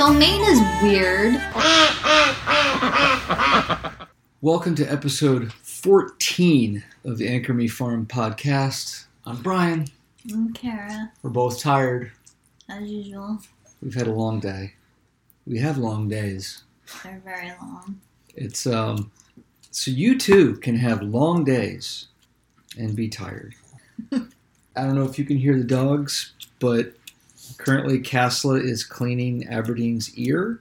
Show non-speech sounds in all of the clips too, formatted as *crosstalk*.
So Maine is weird. Welcome to episode 14 of the Anchor Me Farm podcast. I'm Brian. I'm Kara, We're both tired. as usual. We've had a long day. We have long days. They're very long. It's um so you too can have long days and be tired. *laughs* I don't know if you can hear the dogs, but currently Casla is cleaning Aberdeen's ear.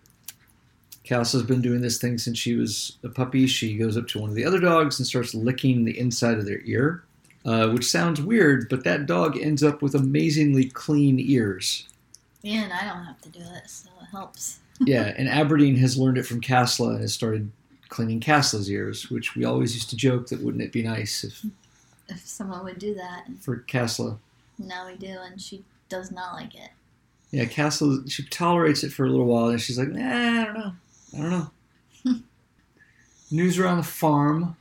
Casla's been doing this thing since she was a puppy. She goes up to one of the other dogs and starts licking the inside of their ear, uh, which sounds weird, but that dog ends up with amazingly clean ears. Yeah, and I don't have to do it, so it helps. *laughs* yeah, and Aberdeen has learned it from Casla and has started cleaning Casla's ears, which we always used to joke that wouldn't it be nice if If someone would do that, for Casla. now we do, and she does not like it. Yeah, Casla. She tolerates it for a little while, and she's like, Nah, I don't know. I don't know. *laughs* News around the farm: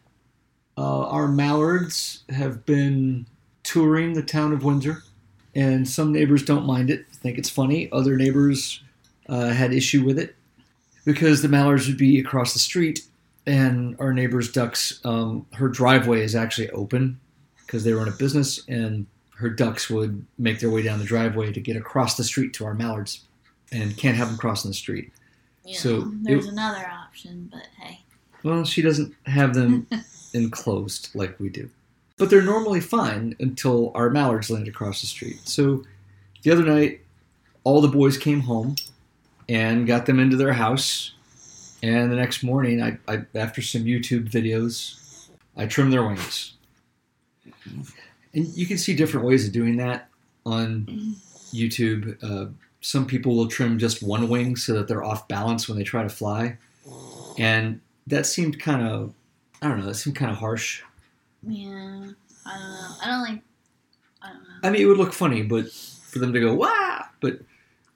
uh, our mallards have been touring the town of Windsor, and some neighbors don't mind it, think it's funny. Other neighbors uh, had issue with it because the mallards would be across the street, and our neighbor's ducks. Um, her driveway is actually open because they run a business, and her ducks would make their way down the driveway to get across the street to our mallards and can't have them crossing the street. Yeah, So, there's it- another option, but hey. Well, she doesn't have them *laughs* enclosed like we do. But they're normally fine until our mallards land across the street. So the other night, all the boys came home and got them into their house. And the next morning, I, I after some YouTube videos, I trimmed their wings. And you can see different ways of doing that on YouTube. Uh, some people will trim just one wing so that they're off balance when they try to fly. And that seemed kind of, I don't know, that seemed kind of harsh. Yeah, I don't know. I don't like. I don't know. I mean, it would look funny, but for them to go, wah! But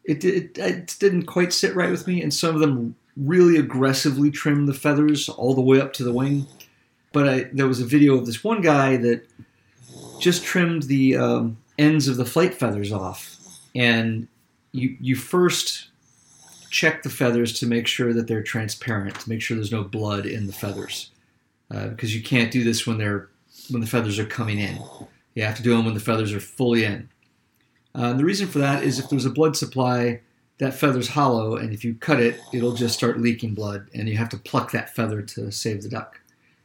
it, it, it didn't quite sit right with me. And some of them really aggressively trimmed the feathers all the way up to the wing. But I, there was a video of this one guy that just trimmed the um, ends of the flight feathers off. And you, you first check the feathers to make sure that they're transparent, to make sure there's no blood in the feathers. Uh, because you can't do this when they're when the feathers are coming in. You have to do them when the feathers are fully in. Uh, the reason for that is if there's a blood supply, that feather's hollow, and if you cut it, it'll just start leaking blood, and you have to pluck that feather to save the duck.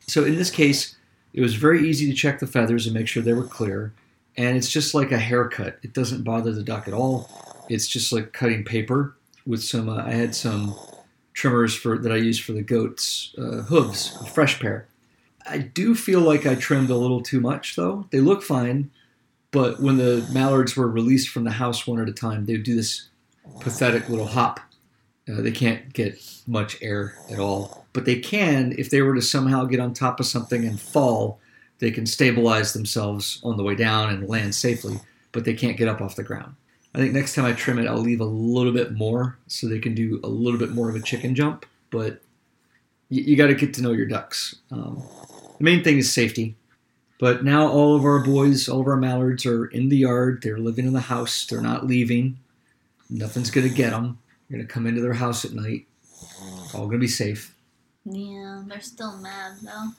So in this case, it was very easy to check the feathers and make sure they were clear, and it's just like a haircut. It doesn't bother the duck at all. It's just like cutting paper with some. Uh, I had some trimmers for that I used for the goats' uh, hooves, a fresh pair. I do feel like I trimmed a little too much, though. They look fine, but when the mallards were released from the house one at a time, they would do this pathetic little hop. Uh, they can't get much air at all, but they can if they were to somehow get on top of something and fall. They can stabilize themselves on the way down and land safely, but they can't get up off the ground. I think next time I trim it, I'll leave a little bit more so they can do a little bit more of a chicken jump. But you, you got to get to know your ducks. Um, the main thing is safety. But now all of our boys, all of our mallards are in the yard. They're living in the house. They're not leaving. Nothing's going to get them. They're going to come into their house at night. All going to be safe. Yeah, they're still mad though.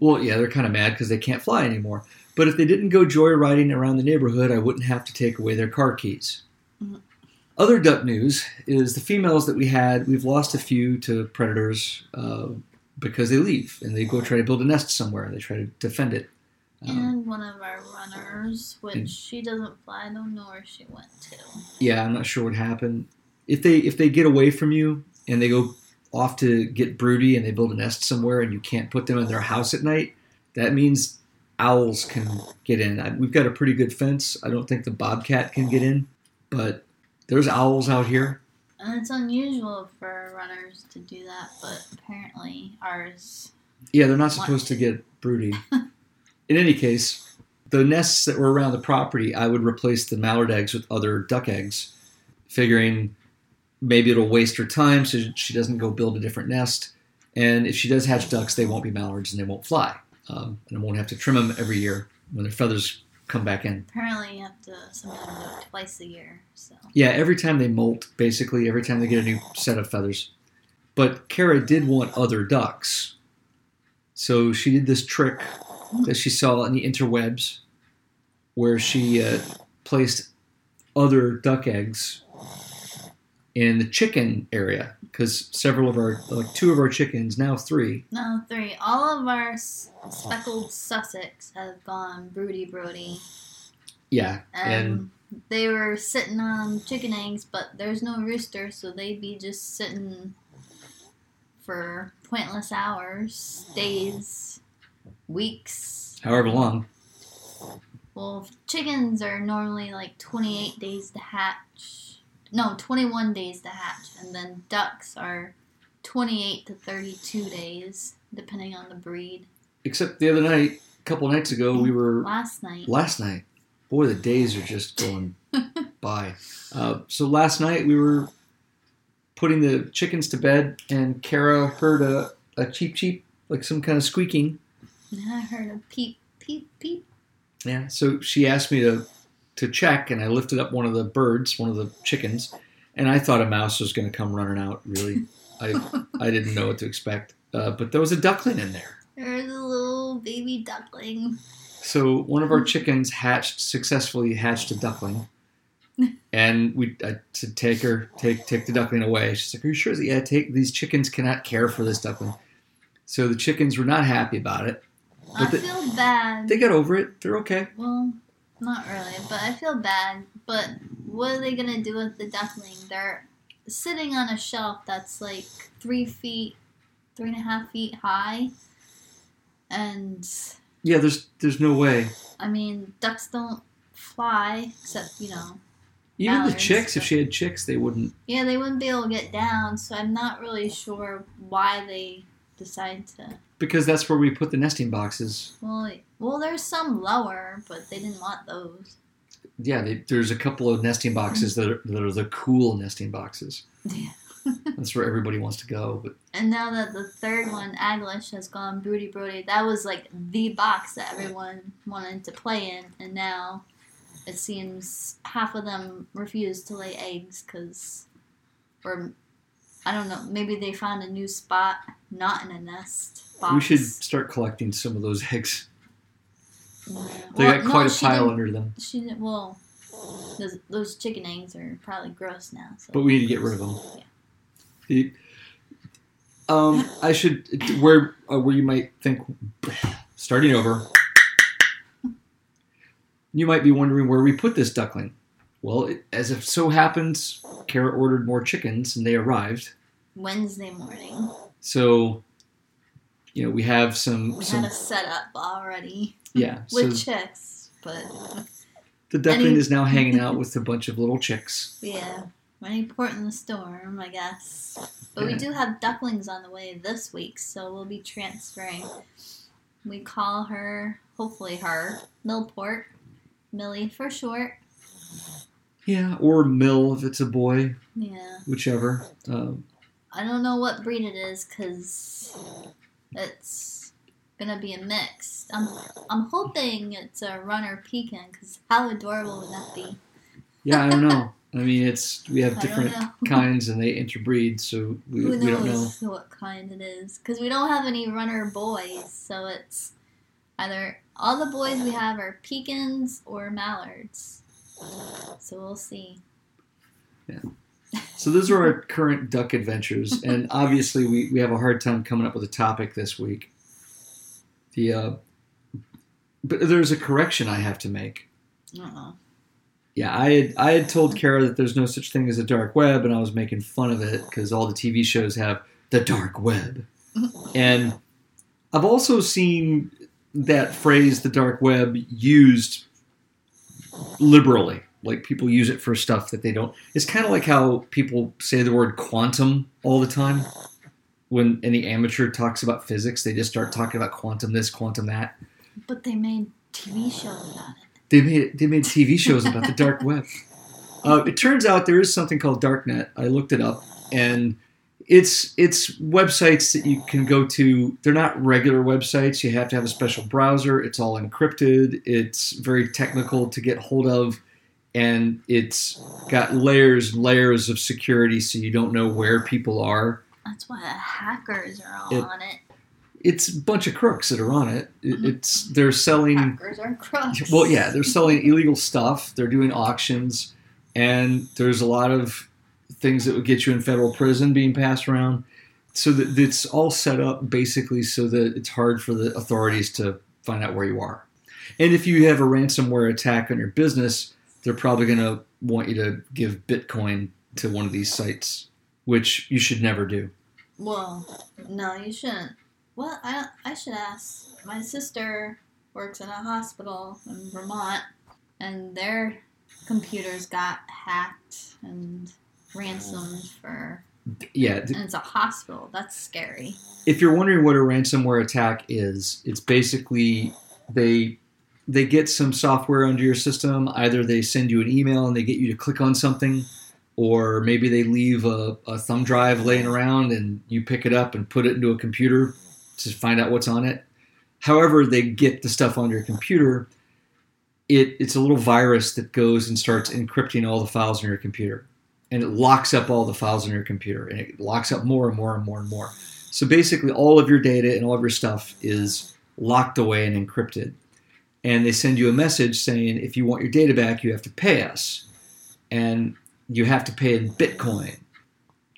Well, yeah, they're kind of mad because they can't fly anymore. But if they didn't go joyriding around the neighborhood, I wouldn't have to take away their car keys. Mhm. Other duck news is the females that we had, we've lost a few to predators uh, because they leave and they go try to build a nest somewhere. And they try to defend it. Um, And one of our runners, which and- she doesn't fly, I don't know where she went to. yeah, I'm not sure what happened. If they if they get away from you and they go off to get broody and they build a nest somewhere and you can't put them in their house at night, that means owls can get in. We've got a pretty good fence. I don't think the bobcat can get in, but there's owls out here. And it's unusual for runners to do that, but apparently ours. Yeah, they're not supposed to get broody. *laughs* In any case, the nests that were around the property, I would replace the mallard eggs with other duck eggs, figuring maybe it'll waste her time so she doesn't go build a different nest. And if she does hatch ducks, they won't be mallards and they won't fly. Um, and I won't have to trim them every year when their feathers come back in. Apparently, you have to sometimes do it twice a year. So Yeah, every time they molt, basically, every time they get a new set of feathers. But Kara did want other ducks. So she did this trick that she saw in the interwebs where she uh, placed other duck eggs in the chicken area because several of our, like two of our chickens, now three, no three. All of our speckled Sussex have gone broody broody, yeah, and, and they were sitting on chicken eggs, but there's no rooster, so they'd be just sitting for pointless hours, days, weeks. however long. Well, chickens are normally like 28 days to hatch. No, 21 days to hatch. And then ducks are 28 to 32 days, depending on the breed. Except the other night, a couple nights ago, we were Last night. last night. Boy, the days are just going by. Uh, so last night we were putting the chickens to bed, and Kara heard a, a cheep cheep, like some kind of squeaking. I heard a peep, peep, peep. Yeah. So she asked me to to check, and I lifted up one of the birds, one of the chickens, and I thought a mouse was going to come running out. Really, I I didn't know what to expect. Uh, but there was a duckling in there. There's a little baby duckling. So one of our chickens hatched successfully hatched a duckling, and we I said take her take take the duckling away. She's like, "Are you sure?" Yeah, take these chickens cannot care for this duckling. So the chickens were not happy about it. I But feel bad. They got over it. They're okay. Well, not really, but I feel bad. But what are they gonna do with the duckling? They're sitting on a shelf that's like three feet, three and a half feet high, and Yeah, there's there's no way. I mean, ducks don't fly except you know. Even the chicks, if she had chicks, they wouldn't. Yeah, they wouldn't be able to get down, so I'm not really sure why they decide to. Because that's where we put the nesting boxes. Well, well, there's some lower, but they didn't want those. Yeah, they, there's a couple of nesting boxes that are, that are the cool nesting boxes. Yeah. *laughs* That's where everybody wants to go. But And now that the third one, Aglish, has gone broody broody, that was like the box that everyone wanted to play in, and now it seems half of them refuse to lay eggs because, or I don't know, maybe they found a new spot, not in a nest box. we should start collecting some of those eggs. Yeah. They Well, got quite no, a pile under them. She didn't. Well, those, those chicken eggs are probably gross now. So. But we need to get rid of them. Yeah. Um, I should where uh, where you might think starting over. You might be wondering where we put this duckling. Well, it, as it so happens, Kara ordered more chickens and they arrived. Wednesday morning, So, you know, we have some we some had a setup already yeah. with So chicks, but the duckling any- is now hanging out with a bunch of little chicks. yeah, any port in the storm, I guess. But we do have ducklings on the way this week, so we'll be transferring. We call her, hopefully her, Millport, Millie for short. Yeah, or Mill if it's a boy, Yeah. whichever. Um, I don't know what breed it is because it's gonna be a mix. I'm I'm hoping it's a runner pekin because how adorable would that be? yeah, I don't know. *laughs* I mean, it's we have I different *laughs* kinds and they interbreed, so we, Who we don't know. what kind it is? Because we don't have any runner boys, so it's either all the boys we have are pekins or mallards. So we'll see. Yeah. So those are our current duck adventures, and *laughs* obviously we, we have a hard time coming up with a topic this week. The uh, but there's a correction I have to make. Uh-uh. Yeah, I had I had told Kara that there's no such thing as a dark web, and I was making fun of it because all the TV shows have the dark web, *laughs* and I've also seen that phrase, the dark web, used liberally. Like people use it for stuff that they don't. It's kind of like how people say the word quantum all the time. When any amateur talks about physics, they just start talking about quantum this, quantum that. But they made TV shows about it. They made they made TV shows about the *laughs* dark web. Uh, it turns out there is something called darknet. I looked it up, and It's it's websites that you can go to. They're not regular websites. You have to have a special browser. It's all encrypted. It's very technical to get hold of, and it's got layers and layers of security, so you don't know where people are. That's why the hackers are all It- on it. It's a bunch of crooks that are on it. it Mhm. it's they're selling. Hackers are crooks. Well, yeah, they're selling illegal stuff. They're doing auctions, and there's a lot of things that would get you in federal prison being passed around. So that it's all set up basically so that it's hard for the authorities to find out where you are. And if you have a ransomware attack on your business, they're probably going to want you to give Bitcoin to one of these sites, which you should never do. Well, no, you shouldn't. Well, I I should ask. My sister works in a hospital in Vermont, and their computers got hacked and ransomed for. Yeah, And it's a hospital. That's scary. if you're wondering what a ransomware attack is, it's basically they they get some software under your system. Either they send you an email and they get you to click on something, or maybe they leave a, a thumb drive laying around and you pick it up and put it into a computer to find out what's on it. However, they get the stuff on your computer. It, it's a little virus that goes and starts encrypting all the files on your computer. And it locks up all the files on your computer. And it locks up more and more and more and more. So basically, all of your data and all of your stuff is locked away and encrypted. And they send you a message saying, if you want your data back, you have to pay us. And you have to pay in Bitcoin.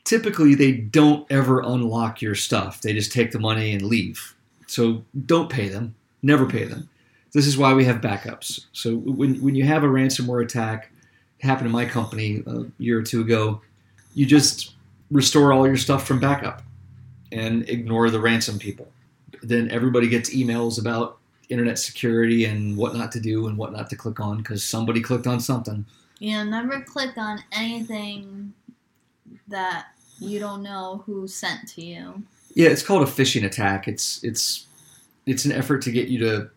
Typically, they don't ever unlock your stuff, they just take the money and leave. So don't pay them, never pay them. This is why we have backups. So when, when you have a ransomware attack, happened to my company a year or two ago, you just restore all your stuff from backup and ignore the ransom people. Then everybody gets emails about internet security and what not to do and what not to click on because somebody clicked on something. You know, never click on anything that you don't know who sent to you. Yeah, it's called a phishing attack. It's it's it's an effort to get you to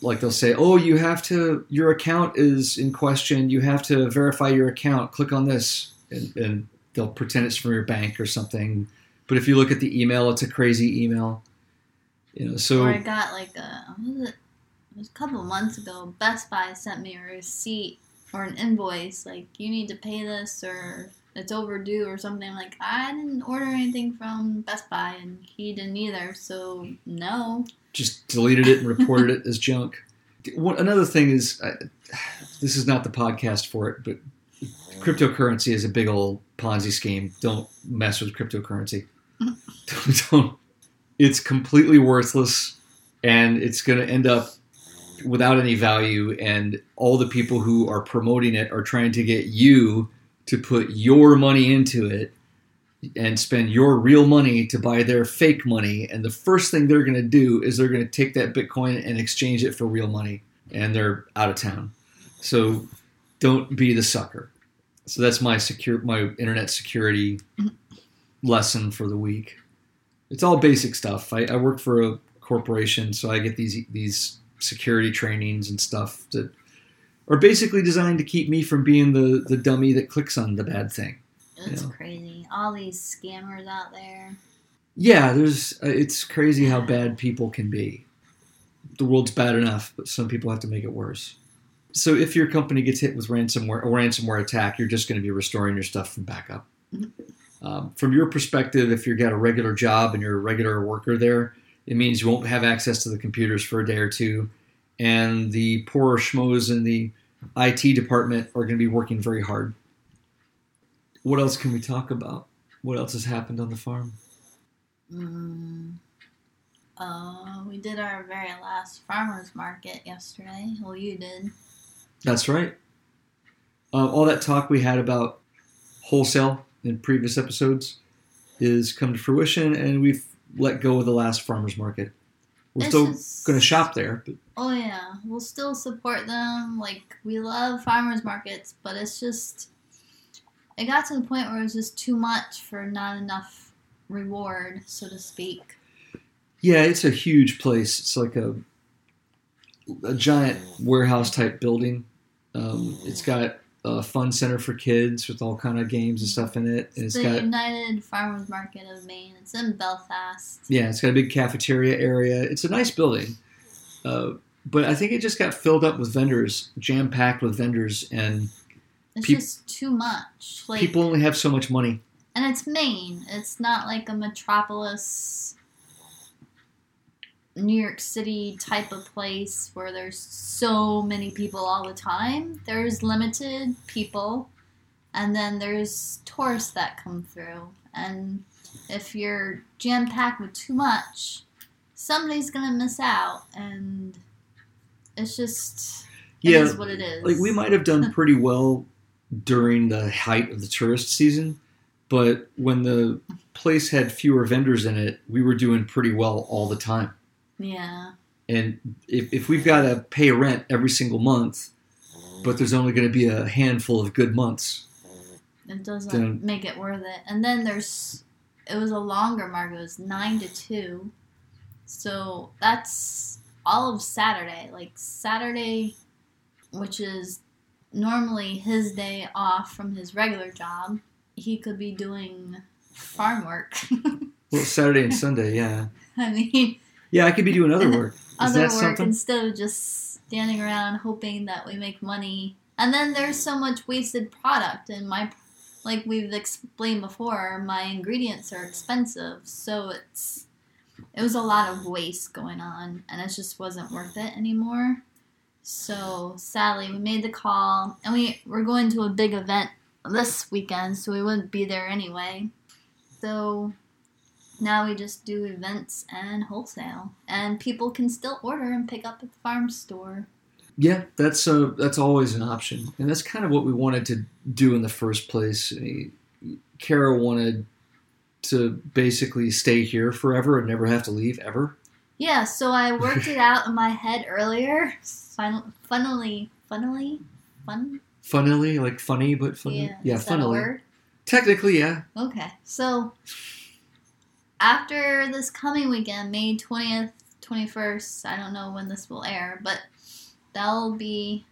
like they'll say, "Oh, you have to your account is in question. You have to verify your account. Click on this." And, and they'll pretend it's from your bank or something. But if you look at the email, it's a crazy email. You know, so or I got like a was it? It was a couple months ago. Best Buy sent me a receipt or an invoice like you need to pay this or it's overdue or something. Like I didn't order anything from Best Buy and he didn't either. So no. just deleted it and reported it as junk. One, another thing is, uh, this is not the podcast for it, but cryptocurrency is a big old Ponzi scheme. Don't mess with cryptocurrency. *laughs* don't, don't. It's completely worthless, and it's going to end up without any value. And all the people who are promoting it are trying to get you to put your money into it and spend your real money to buy their fake money. And the first thing they're going to do is they're going to take that Bitcoin and exchange it for real money, and they're out of town. So don't be the sucker. So that's my secure my internet security lesson for the week. It's all basic stuff. I, I work for a corporation, so I get these these security trainings and stuff that are basically designed to keep me from being the the dummy that clicks on the bad thing. It's Yeah. crazy. All these scammers out there. Yeah, there's. Uh, it's crazy how bad people can be. The world's bad enough, but some people have to make it worse. So if your company gets hit with ransomware or ransomware attack, you're just going to be restoring your stuff from backup. Mhm. Um, from your perspective, if you've got a regular job and you're a regular worker there, it means you won't have access to the computers for a day or two, and the poorer schmoes in the IT department are going to be working very hard. What else can we talk about? What else has happened on the farm? Mm. Uh, we did our very last farmers market yesterday. Well, you did. That's right. Uh, all that talk we had about wholesale in previous episodes is come to fruition, and we've let go of the last farmers market. We're still going to shop there, but Oh yeah, we'll still support them. Like we love farmers markets, but it's just it got to the point where it was just too much for not enough reward, so to speak. yeah, it's a huge place. It's like a a giant warehouse type building. Um, it's got a fun center for kids with all kind of games and stuff in it. And it's the got United Farmers Market of Maine. It's in Belfast. yeah, it's got a big cafeteria area. It's a nice building, uh, but I think it just got filled up with vendors, jam packed with vendors, and It's Peop- just too much. Like people only have so much money. and it's Maine. It's not like a metropolis New York City type of place where there's so many people all the time. There's limited people and then there's tourists that come through. And if you're jam packed with too much, somebody's gonna miss out and it's just it Yeah, is what it is. like we might have done *laughs* pretty well during the height of the tourist season, but when the place had fewer vendors in it, we were doing pretty well all the time. Yeah. And if, if we've got to pay rent every single month, but there's only going to be a handful of good months, It doesn't Then- make it worth it. And then there's, it was a longer market. It was nine to two, so that's all of Saturday. Like Saturday, which is normally his day off from his regular job, he could be doing farm work. *laughs* well, Saturday and Sunday, yeah, I mean, yeah, I could be doing other work. Is other that work something? instead of just standing around hoping that we make money. And then there's so much wasted product, and my, like we've explained before, my ingredients are expensive, so it's, it was a lot of waste going on, and it just wasn't worth it anymore. So sadly, we made the call, and we we're going to a big event this weekend, so we wouldn't be there anyway. So now we just do events and wholesale, and people can still order and pick up at the farm store. Yeah, that's uh, that's always an option, and that's kind of what we wanted to do in the first place. Kara wanted to basically stay here forever and never have to leave ever. Yeah, so I worked it out in my head earlier. Fun, funnily, funnily, fun. Funnily, like funny, but funny. Yeah, yeah a funnily. Technically, yeah. Okay, so after this coming weekend, May 20th, 21st, I don't know when this will air, but that'll be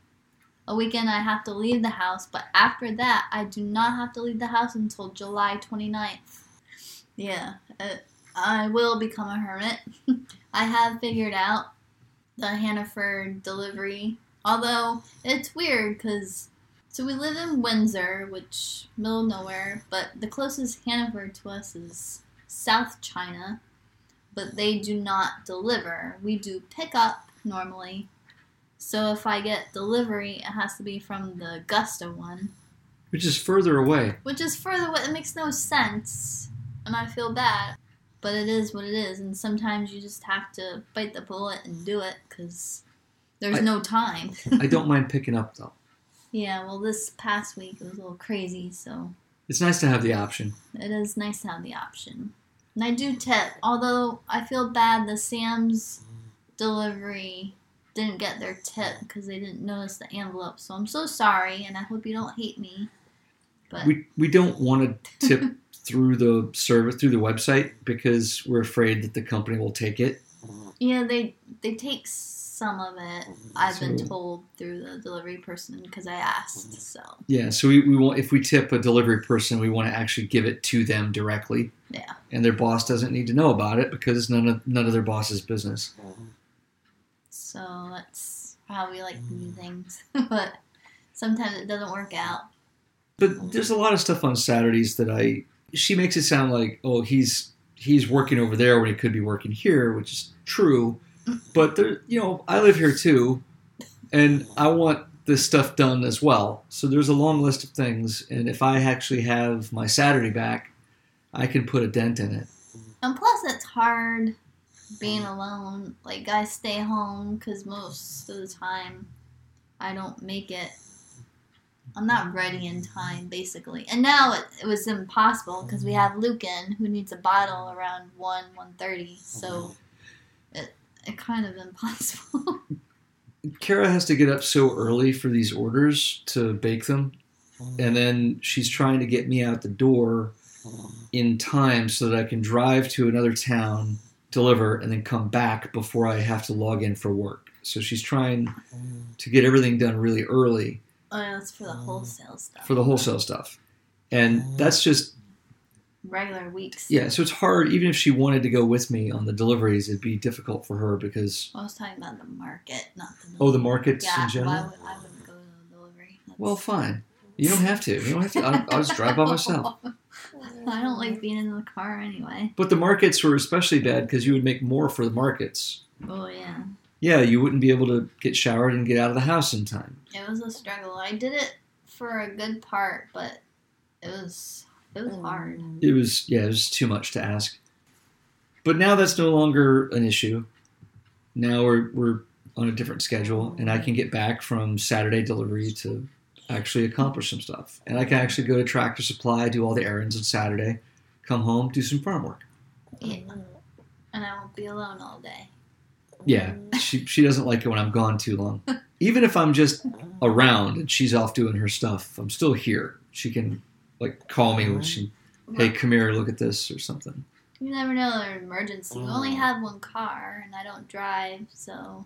a weekend I have to leave the house. But after that, I do not have to leave the house until July 29th. Yeah, uh, I will become a hermit. *laughs* I have figured out the Hannaford delivery, although it's weird because so we live in Windsor, which middle nowhere, but the closest Hannaford to us is South China, but they do not deliver. We do pick up normally. So if I get delivery, it has to be from the Augusta one, Which is further away. which is further away. It makes no sense, and I feel bad. But it is what it is, and sometimes you just have to bite the bullet and do it because there's I- no time. I don't mind picking up though. *laughs* Yeah, well, this past week it was a little crazy, so It's nice to have the option. it is nice to have the option. And I do tip, although I feel bad the Sam's delivery didn't get their tip because they didn't notice the envelope. So I'm so sorry, and I hope you don't hate me. But We we don't want to tip *laughs* through the service through the website because we're afraid that the company will take it. yeah, they they take some of it. I've been told through the delivery person because I asked. Mm-hmm. So Yeah, so we, we want if we tip a delivery person, we want to actually give it to them directly. Yeah. And their boss doesn't need to know about it because it's none of none of their boss's business. Mm-hmm. so that's how we like to do mm. things. *laughs* but sometimes it doesn't work out. But there's a lot of stuff on Saturdays that I she makes it sound like oh he's he's working over there when he could be working here, which is true. But there you know I live here too, and I want this stuff done as well. So there's a long list of things, and if I actually have my Saturday back, I can put a dent in it. And plus, it's hard being alone. Like, I stay home because most of the time I don't make it. I'm not ready in time, basically. And now it, it was impossible because we have Lucan who needs a bottle around 1, one thirty. So it kind of impossible. *laughs* Kara has to get up so early for these orders to bake them, and then she's trying to get me out the door in time so that I can drive to another town, deliver, and then come back before I have to log in for work. So she's trying to get everything done really early. Oh, that's for the wholesale stuff. for the wholesale stuff, and oh. that's just regular weeks. yeah. So it's hard. Even if she wanted to go with me on the deliveries, it'd be difficult for her because I was talking about the market, not the. oh, the markets yeah, in general. Why would, I wouldn't go to the delivery. That's- Well, fine. You don't have to. You don't have to. I'll, I'll just drive by myself. *laughs* I don't like being in the car anyway. But the markets were especially bad because you would make more for the markets. Oh yeah, Yeah, you wouldn't be able to get showered and get out of the house in time. it was a struggle. I did it for a good part, but it was it was hard. Mm. It was yeah, it was too much to ask. But now that's no longer an issue. Now we're we're on a different schedule, and I can get back from Saturday delivery to actually accomplish some stuff. And I can actually go to Tractor Supply, do all the errands on Saturday, come home, do some farm work. Yeah, and I won't be alone all day. Yeah, she she doesn't like it when I'm gone too long. *laughs* Even if I'm just around and she's off doing her stuff, I'm still here. She can like call me when she, hey, come here, look at this or something. You never know an emergency. We only oh. have one car, and I don't drive, so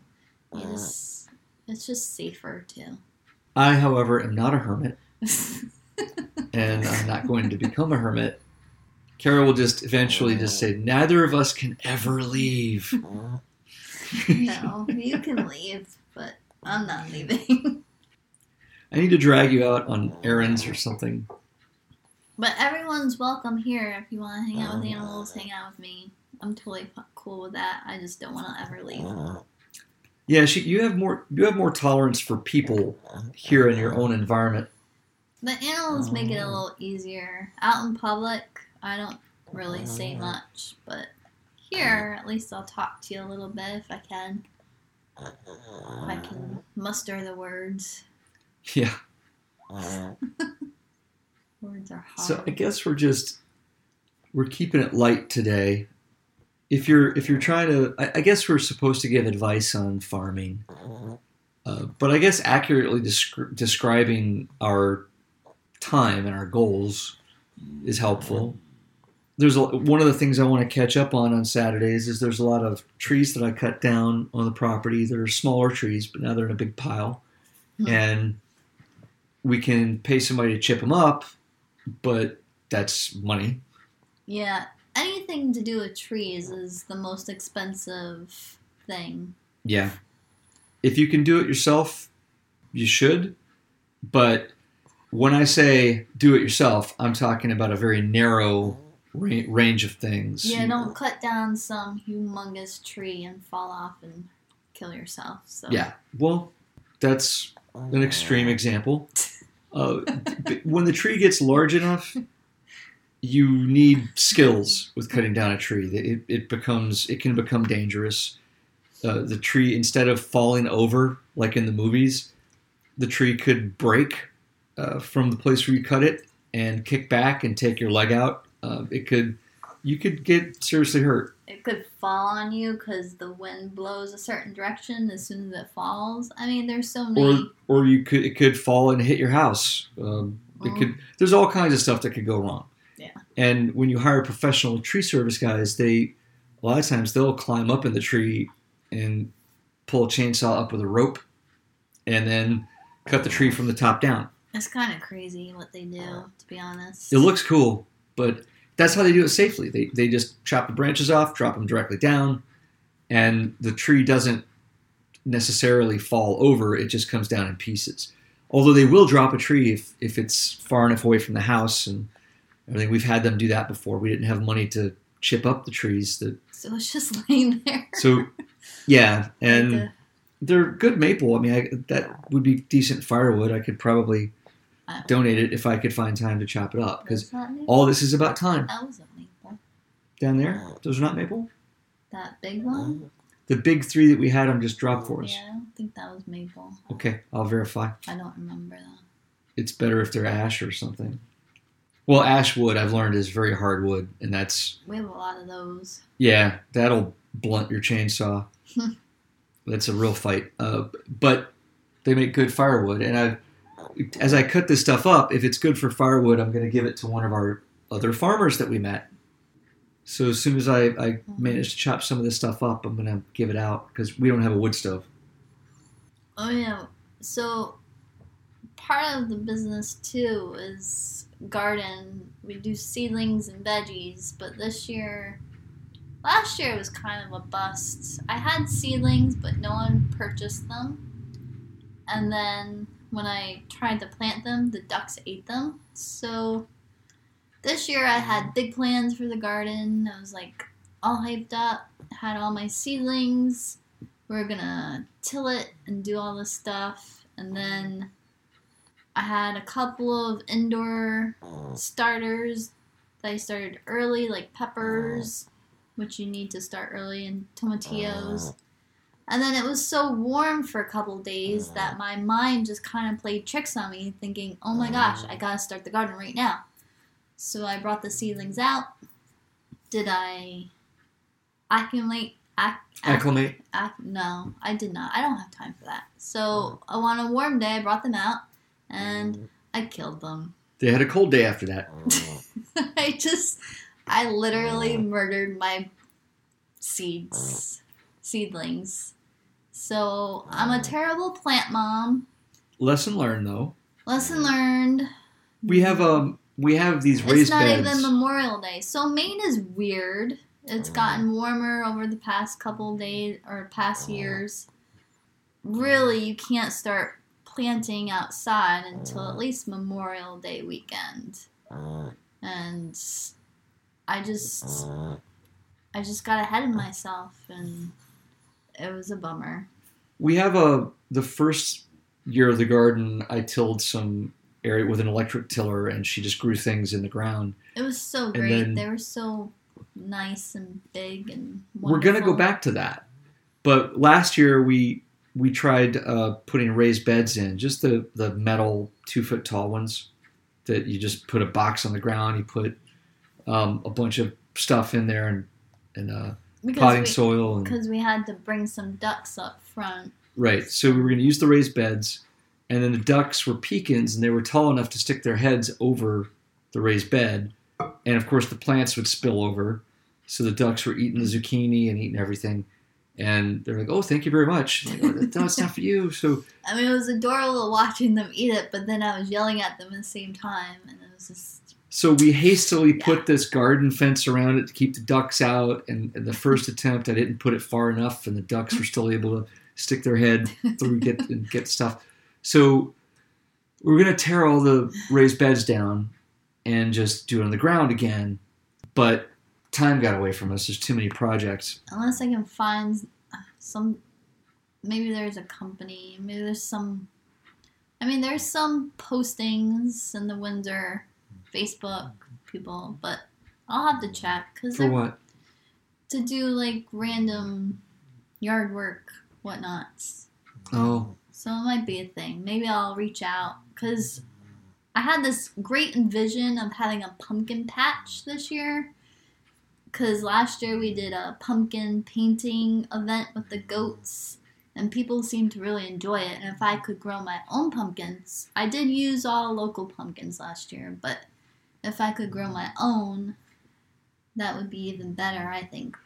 you just it's just safer too. I, however, am not a hermit, *laughs* and I'm not going to become a hermit. Kara will just eventually just say, neither of us can ever leave. no, you can leave, but I'm not leaving. I need to drag you out on errands or something. But everyone's welcome here if you want to hang out with animals, uh. hang out with me. I'm totally cool with that. I just don't want to ever leave. Uh. Yeah, she, you have more you have more tolerance for people here in your own environment. The animals make it a uh. little easier. Out in public, I don't really say much, but here, at least I'll talk to you a little bit if I can. If I can muster the words. Yeah. *laughs* Words are hard. So I guess we're just we're keeping it light today. If you're if you're trying to, I, I guess we're supposed to give advice on farming, uh, but I guess accurately descri- describing our time and our goals is helpful. There's a, one of the things I want to catch up on on Saturdays is there's a lot of trees that I cut down on the property. They're smaller trees, but now they're in a big pile, Hmm. and we can pay somebody to chip them up, but that's money. yeah, anything to do with trees is the most expensive thing. Yeah. If you can do it yourself, you should. But when I say do it yourself, I'm talking about a very narrow ra- range of things. Yeah, don't cut down some humongous tree and fall off and kill yourself. So Yeah. Well, that's an extreme example. *laughs* Uh, when the tree gets large enough, you need skills with cutting down a tree. It, it becomes it can become dangerous. Uh, the tree instead of falling over like in the movies, the tree could break uh, from the place where you cut it and kick back and take your leg out. Uh, it could you could get seriously hurt. it could fall on you because the wind blows a certain direction as soon as it falls. I mean, there's so many. or or you could it could fall and hit your house. Um, it could there's all kinds of stuff that could go wrong. Yeah. And when you hire professional tree service guys, they a lot of times they'll climb up in the tree and pull a chainsaw up with a rope, and then cut the tree from the top down. It's kind of crazy what they do, to be honest. It looks cool, but that's how they do it safely. They they just chop the branches off, drop them directly down, and the tree doesn't necessarily fall over. It just comes down in pieces. Although they will drop a tree if if it's far enough away from the house and everything. We've had them do that before. We didn't have money to chip up the trees. That so it's just *laughs* laying there. so yeah, and they're good maple. I mean, I, that would be decent firewood. I could probably Uh. donate it if I could find time to chop it up because That's not maple. all this is about time. That wasn't maple. down there. Those are not maple. That big one? The big three that we had them just drop for us. Yeah, I don't think that was maple. Okay, I'll verify. I don't remember that. It's better if they're ash or something. Well, ash wood I've learned is very hard wood, and that's We have a lot of those. yeah, that'll blunt your chainsaw. *laughs* that's a real fight. Uh, but they make good firewood, and I, as I cut this stuff up, if it's good for firewood, I'm going to give it to one of our other farmers that we met. So as soon as I, I mm-hmm. manage to chop some of this stuff up, I'm going to give it out because we don't have a wood stove. Oh yeah. So part of the business too is garden. We do seedlings and veggies, but this year, last year it was kind of a bust. I had seedlings, but no one purchased them. And then when I tried to plant them, the ducks ate them. So this year I had big plans for the garden. I was like all hyped up, had all my seedlings. We are gonna till it and do all this stuff. And then I had a couple of indoor starters that I started early, like peppers, which you need to start early, and tomatillos. And then it was so warm for a couple days that uh-huh. my mind just kind of played tricks on me, thinking, oh my gosh, I uh-huh. gotta start the garden right now. So I brought the seedlings out. Did I acclimate? Ac- Acclimate. Ac- no, I did not. I don't have time for that. So uh-huh. on a warm day, I brought them out and I killed them. They had a cold day after that. *laughs* I just, I literally murdered my seeds, seedlings. So I'm a terrible plant mom. Lesson learned, though. Lesson learned. We have um we have these raised It's not beds. even Memorial Day. So Maine is weird. It's gotten warmer over the past couple days or past years. Really, you can't start planting outside until at least Memorial Day weekend. And I just I just got ahead of myself and it was a bummer. We have a the first year of the garden. I tilled some area with an electric tiller, and she just grew things in the ground. It was so great. then- they were so nice and big and Wonderful. We're gonna go back to that, but last year we we tried uh, putting raised beds in, just the the metal two foot tall ones that you just put a box on the ground. You put um, a bunch of stuff in there and and uh, potting we, soil and because we had to bring some ducks up front. Right. So we were going to use the raised beds, and then the ducks were pekins, and they were tall enough to stick their heads over the raised bed, and of course the plants would spill over. So the ducks were eating the zucchini and eating everything, and they're like, "Oh, thank you very much." Like, "Oh, no, it's not for you. *laughs* So I mean, it was adorable watching them eat it, but then I was yelling at them at the same time, and it was just so we hastily put this garden fence around it to keep the ducks out. And, and the first attempt, I didn't put it far enough, and the ducks were still able to stick their head *laughs* through get and get stuff. So we're gonna tear all the raised beds down and just do it on the ground again. But time got away from us. There's too many projects. unless I can find some, maybe there's a company, maybe there's some. I mean, there's some postings in the Windsor Facebook people, but I'll have to check because For what? to do like random yard work, whatnots. Oh, So it might be a thing. Maybe I'll reach out because I had this great envision of having a pumpkin patch this year. Because last year we did a pumpkin painting event with the goats, and people seemed to really enjoy it. And if I could grow my own pumpkins, I did use all local pumpkins last year, but if I could grow my own, that would be even better, I think.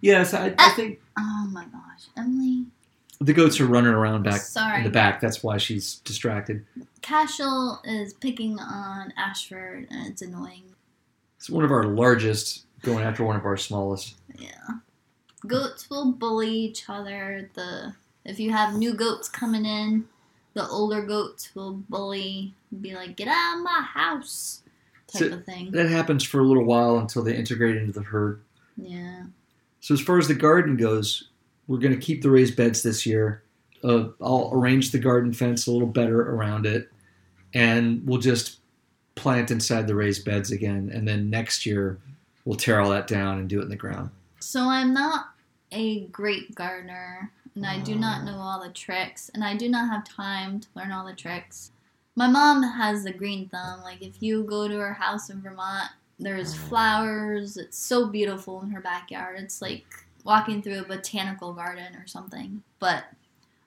yes. I, I ah! think Oh my gosh, Emily. the goats are running around back Sorry. in the back. That's why she's distracted. Cashel is picking on Ashford, and it's annoying. It's one of our largest going after one of our smallest. Yeah, goats will bully each other. The if you have new goats coming in, the older goats will bully, be like, "Get out of my house," type So- of thing. That happens for a little while until they integrate into the herd. Yeah, So as far as the garden goes, we're going to keep the raised beds this year. Uh, I'll arrange the garden fence a little better around it, and we'll just plant inside the raised beds again. And then next year, we'll tear all that down and do it in the ground. so I'm not a great gardener, and I do not know all the tricks, and I do not have time to learn all the tricks. My mom has the green thumb. Like if you go to her house in Vermont, there's oh. flowers. It's so beautiful in her backyard. It's like walking through a botanical garden or something. But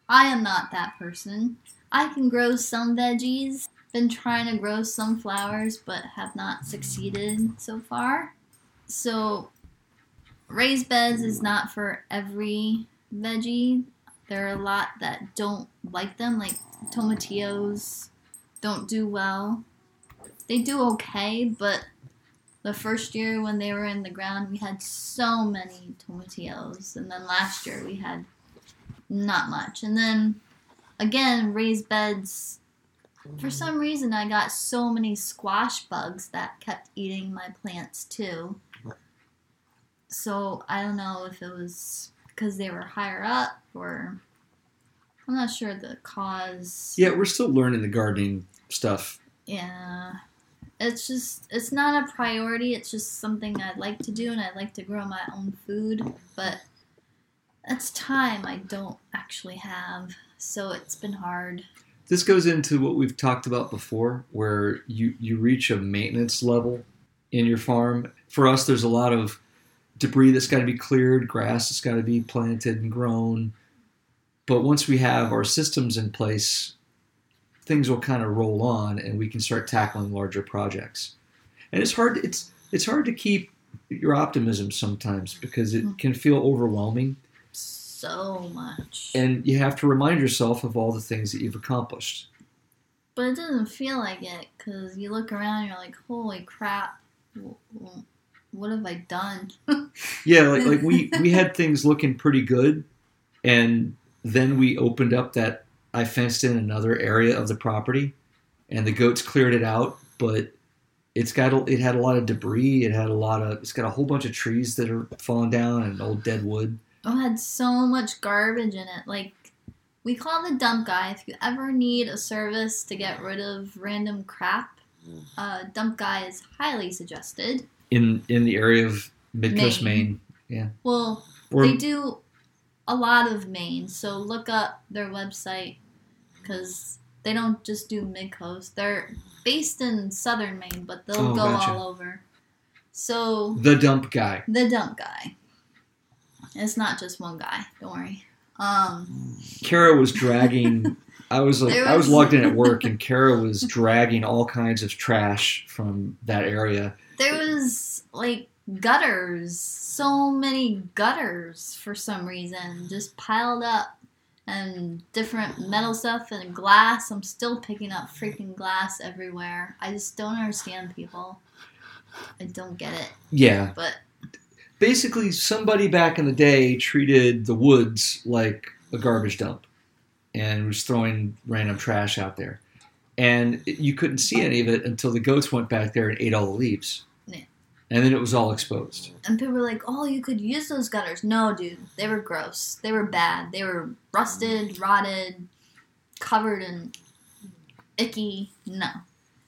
I am not that person. I can grow some veggies. Been trying to grow some flowers, but have not succeeded so far. So raised beds is not for every veggie. There are a lot that don't like them, like tomatillos don't do well. They do okay, but the first year when they were in the ground, we had so many tomatillos, and then last year we had not much. And then again, raised beds. For some reason, I got so many squash bugs that kept eating my plants too. So I don't know if it was because they were higher up or I'm not sure the cause. Yeah, we're still learning the gardening stuff. Yeah. It's just it's not a priority. It's just something I'd like to do and I'd like to grow my own food, but that's time I don't actually have. So it's been hard. This goes into what we've talked about before, where you, you reach a maintenance level in your farm. For us, there's a lot of debris that's got to be cleared, grass that's got to be planted and grown. But once we have our systems in place, things will kind of roll on and we can start tackling larger projects. And it's hard it's it's hard to keep your optimism sometimes because it hmm. can feel overwhelming So much. and you have to remind yourself of all the things that you've accomplished. But it doesn't feel like it because you look around and you're like, holy crap, what have I done? *laughs* Yeah, like like we we had things looking pretty good, and then we opened up that I fenced in another area of the property, and the goats cleared it out, but it's got a, it had a lot of debris. It had a lot of it's got a whole bunch of trees that are falling down and old dead wood. Oh, it had so much garbage in it. Like, we call the dump guy. If you ever need a service to get rid of random crap, uh, dump guy is highly suggested. in in the area of Mid Coast, Maine. yeah. Well, Or they do a lot of Maine, so look up their website because they don't just do mid coast. They're based in southern Maine, but they'll Oh, go gotcha. all over. So the dump guy. the dump guy. It's not just one guy. Don't worry. Um, Kara was dragging. *laughs* I was like, There I was was- logged in at *laughs* work, and Kara was dragging all kinds of trash from that area. there was like gutters, so many gutters for some reason, just piled up, and different metal stuff and glass. I'm still picking up freaking glass everywhere. I just don't understand people. I don't get it. Yeah, But basically, somebody back in the day treated the woods like a garbage dump, and was throwing random trash out there, and you couldn't see any of it until the goats went back there and ate all the leaves. And then it was all exposed. and people were like, "Oh, you could use those gutters." No, dude, they were gross. They were bad. They were rusted, rotted, covered in icky. No.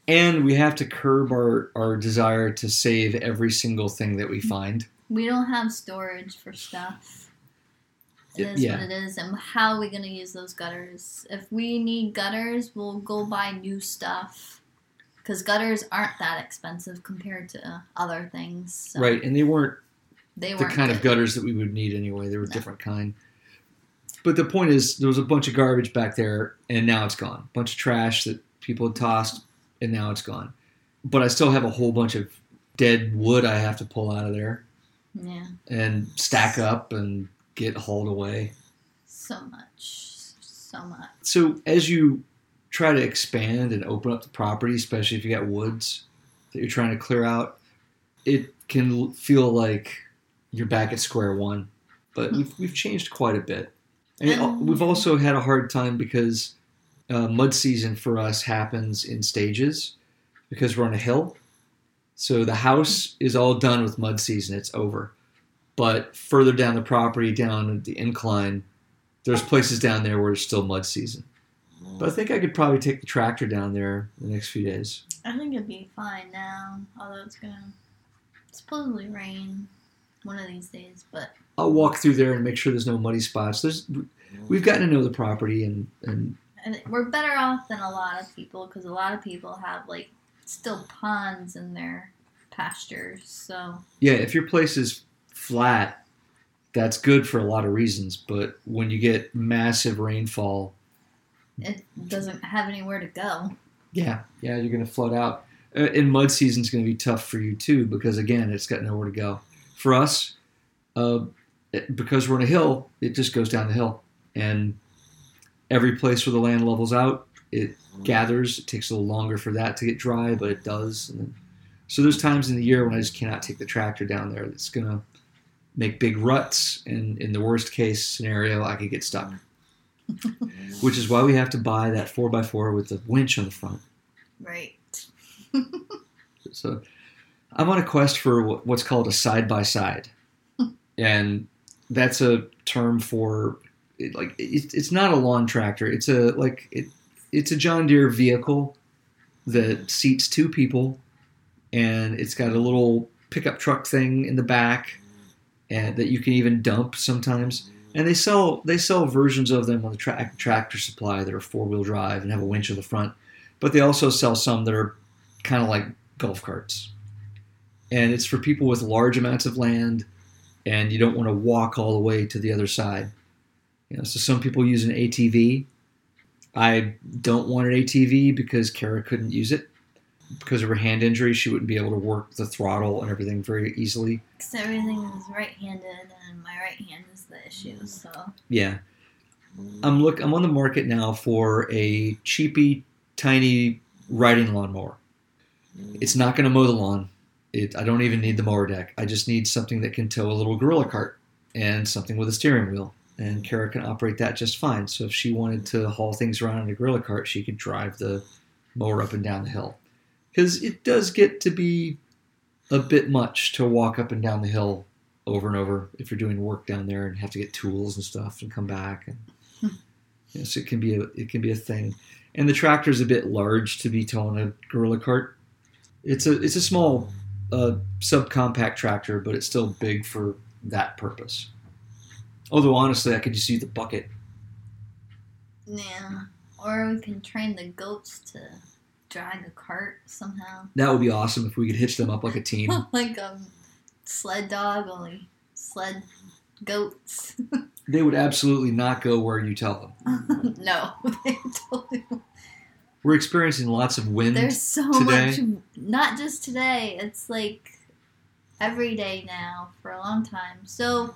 And we have to curb our, our desire to save every single thing that we mm-hmm. find. We don't have storage for stuff. It is yeah. what it is, and how are we gonna use those gutters? If we need gutters, we'll go buy new stuff. Because gutters aren't that expensive compared to other things. So Right, and they weren't They the kind of gutters that we would need anyway. They were a No. different kind. But the point is, there was a bunch of garbage back there, and now it's gone. A bunch of trash that people had tossed, and now it's gone. But I still have a whole bunch of dead wood I have to pull out of there Yeah, and stack up and get hauled away. so much, so much. So as you try to expand and open up the property, especially if you got woods that you're trying to clear out, it can feel like you're back at square one. But we've, we've changed quite a bit. And Um, we've also had a hard time because uh, mud season for us happens in stages because we're on a hill. So the house is all done with mud season, it's over. But further down the property, down the incline, there's places down there where it's still mud season. But I think I could probably take the tractor down there the next few days. I think it'd be fine now, although it's gonna supposedly rain one of these days. But I'll walk through there and make sure there's no muddy spots. There's we've gotten to know the property and and and we're better off than a lot of people because a lot of people have like still ponds in their pastures. So yeah, if your place is flat, that's good for a lot of reasons. But when you get massive rainfall, it doesn't have anywhere to go. yeah, yeah, you're gonna float out. Uh, and mud season's gonna be tough for you too because again, it's got nowhere to go. For us, uh, because we're on a hill, it just goes down the hill, and every place where the land levels out, it gathers. It takes a little longer for that to get dry, but it does. Then, so there's times in the year when I just cannot take the tractor down there. It's gonna make big ruts, and in the worst case scenario, I could get stuck. Which is why we have to buy that four x four with the winch on the front. Right. *laughs* So I'm on a quest for what's called a side by side, and that's a term for it, like it, it's not a lawn tractor. It's a like it, it's a John Deere vehicle that seats two people, and it's got a little pickup truck thing in the back, and that you can even dump sometimes. And they sell they sell versions of them on the tra- tractor supply that are four wheel drive and have a winch on the front, but they also sell some that are kind of like golf carts. And it's for people with large amounts of land and you don't want to walk all the way to the other side. You know, so some people use an ATV. I don't want an ATV because Kara couldn't use it. Because of her hand injury, she wouldn't be able to work the throttle and everything very easily. Because everything is right-handed, and my right hand is the issue. So Yeah. I'm look I'm on the market now for a cheapy, tiny riding lawnmower. It's not going to mow the lawn. It, I don't even need the mower deck. I just need something that can tow a little gorilla cart and something with a steering wheel. And Kara can operate that just fine. So if she wanted to haul things around in a gorilla cart, she could drive the mower up and down the hill. Because it does get to be a bit much to walk up and down the hill over and over if you're doing work down there and have to get tools and stuff and come back. And yes, it can be a it can be a thing. And the tractor is a bit large to be towing a gorilla cart. It's a it's a small uh, subcompact tractor, but it's still big for that purpose. Although honestly, I could just use the bucket. yeah, or we can train the goats to drag a cart somehow, That would be awesome if we could hitch them up like a team. *laughs* like a sled dog, only sled goats. *laughs* they would absolutely not go where you tell them. *laughs* no, *laughs* they totally. We're experiencing lots of wind. There's so today. much. Not just today. It's like every day now for a long time. So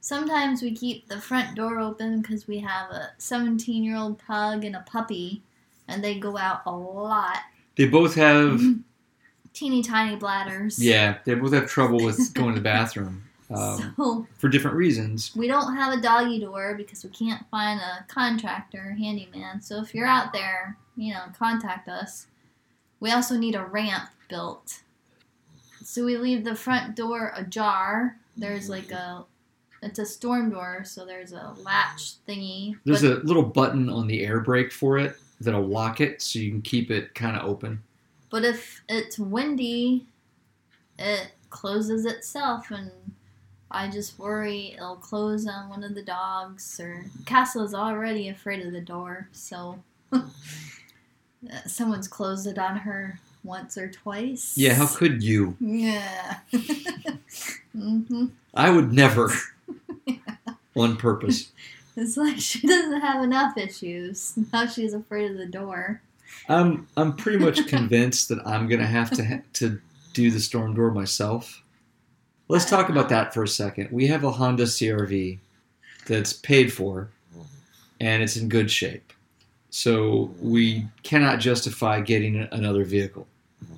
sometimes we keep the front door open because we have a 17 year old pug and a puppy, and they go out a lot. They both have mhm. Teeny tiny bladders. yeah, they both have trouble with going to the bathroom *laughs* um, so for different reasons. we don't have a doggy door because we can't find a contractor handyman. So if you're out there, you know, contact us. We also need a ramp built. So we leave the front door ajar. There's like a it's a storm door, so there's a latch thingy. There's but, a little button on the air brake for it that'll lock it so you can keep it kind of open. But if it's windy, it closes itself and I just worry it'll close on one of the dogs or Casla's already afraid of the door, so *laughs* someone's closed it on her once or twice. Yeah, how could you? Yeah. *laughs* mm-hmm. I would never. on purpose. *laughs* It's like she doesn't have enough issues. Now she's afraid of the door. I'm I'm pretty much *laughs* convinced that I'm gonna have to ha- to do the storm door myself. Let's talk about that for a second. We have a Honda CRV that's paid for, and it's in good shape. So we cannot justify getting another vehicle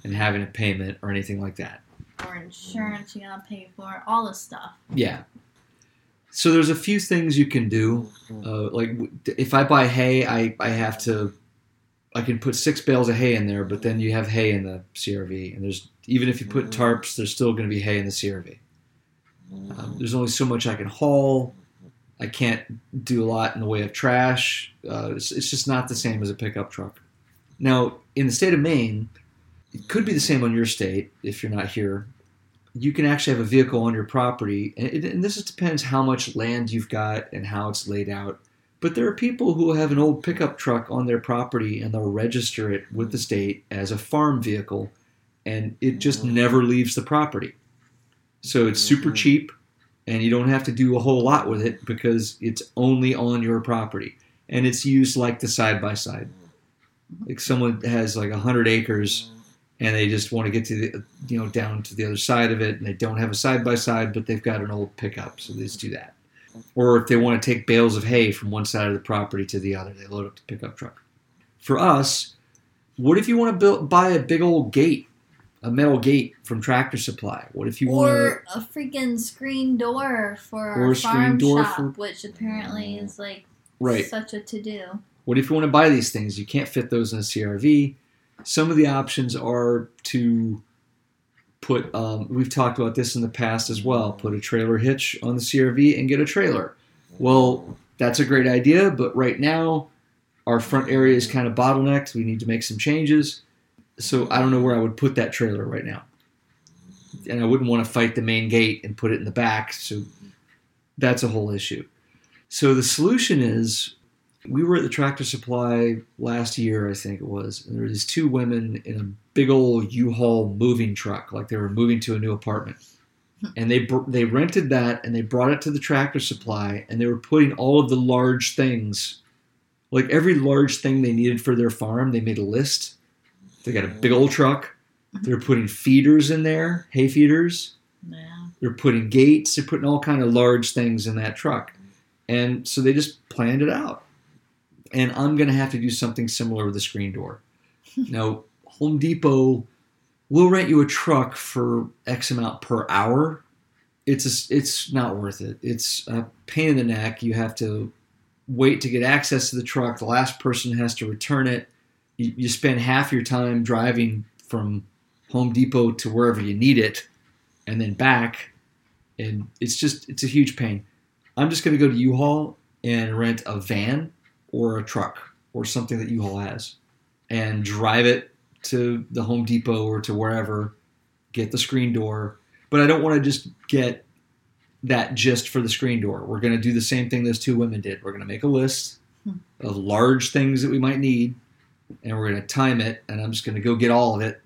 and having a payment or anything like that. Or insurance you gotta pay for, all this stuff. Yeah. So there's a few things you can do. Uh, like if I buy hay, I, I have to, I can put six bales of hay in there, but then you have hay in the CRV, and there's even if you put tarps, there's still going to be hay in the CRV. Um, there's only so much I can haul. I can't do a lot in the way of trash. Uh, it's, it's just not the same as a pickup truck. Now, in the state of Maine, it could be the same on your state if you're not here. You can actually have a vehicle on your property, and, it, and this just depends how much land you've got and how it's laid out. But there are people who have an old pickup truck on their property and they'll register it with the state as a farm vehicle, and it just mm. never leaves the property. So it's super mm-hmm. cheap, and you don't have to do a whole lot with it because it's only on your property, and it's used like the side by side. Like someone has like hundred acres, and they just want to get to the you know down to the other side of it, and they don't have a side by side, but they've got an old pickup, so they just do that. Or if they want to take bales of hay from one side of the property to the other, they load up the pickup truck. for us, what if you want to build buy a big old gate, a metal gate from Tractor Supply? What if you want to Or a freaking screen door for Or our a screen farm door shop, for- which apparently is like right? such a to do. What if you want to buy these things? You can't fit those in a CRV. Some of the options are to put. Um, we've talked about this in the past as well. Put a trailer hitch on the CRV and get a trailer. Well, that's a great idea, but right now our front area is kind of bottlenecked. We need to make some changes. So I don't know where I would put that trailer right now. And I wouldn't want to fight the main gate and put it in the back. So that's a whole issue. So the solution is we were at the tractor supply last year, I think it was, and there were these two women in a big old U-Haul moving truck, like they were moving to a new apartment. Hmm. And they they rented that and they brought it to the tractor supply and they were putting all of the large things, like every large thing they needed for their farm. They made a list. They got a big old truck. Hmm. They're putting feeders in there, hay feeders. Yeah. They're putting gates. They're putting all kind of large things in that truck, and so they just planned it out. And I'm gonna have to do something similar with the screen door. *laughs* now, Home Depot will rent you a truck for X amount per hour. It's a, it's not worth it. It's a pain in the neck. You have to wait to get access to the truck. The last person has to return it. You, you spend half your time driving from Home Depot to wherever you need it, and then back and it's just it's a huge pain. I'm just going to go to U-Haul and rent a van or a truck or something that U-Haul has, and drive it to the Home Depot or to wherever, get the screen door. But I don't want to just get that just for the screen door. We're going to do the same thing those two women did. We're going to make a list Hmm. of large things that we might need, and we're going to time it. And I'm just going to go get all of it,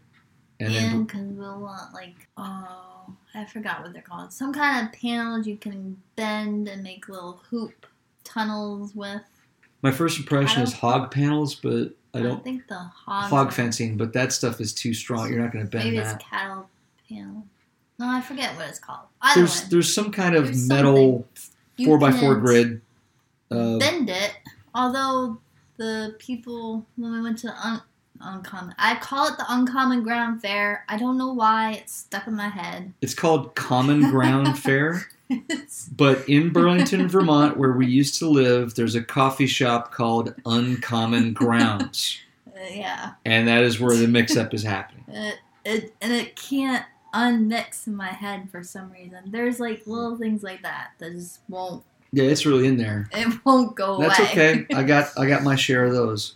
and because we'll want like oh I forgot what they're called. Some kind of panels you can bend and make little hoop tunnels with. My first impression is hog panels, but I don't think the hog hog fencing, but that stuff is too strong. You're not going to bend Maybe that. Maybe it's cattle panel. No, I forget what it's called. Either There's way, there's some kind of There's metal four by four grid. Uh, Bend it. Although the people when we went to un- uncommon, I call it the uncommon ground fair. I don't know why it's stuck in my head. it's called Common Ground *laughs* Fair, *laughs* but in Burlington, Vermont, where we used to live, there's a coffee shop called Uncommon Grounds, *laughs* yeah. and that is where the mix-up is happening. *laughs* It, it and it can't unmix in my head for some reason. There's like little things like that that just won't. Yeah, it's really in there. It won't go That's away. okay. I got I got my share of those.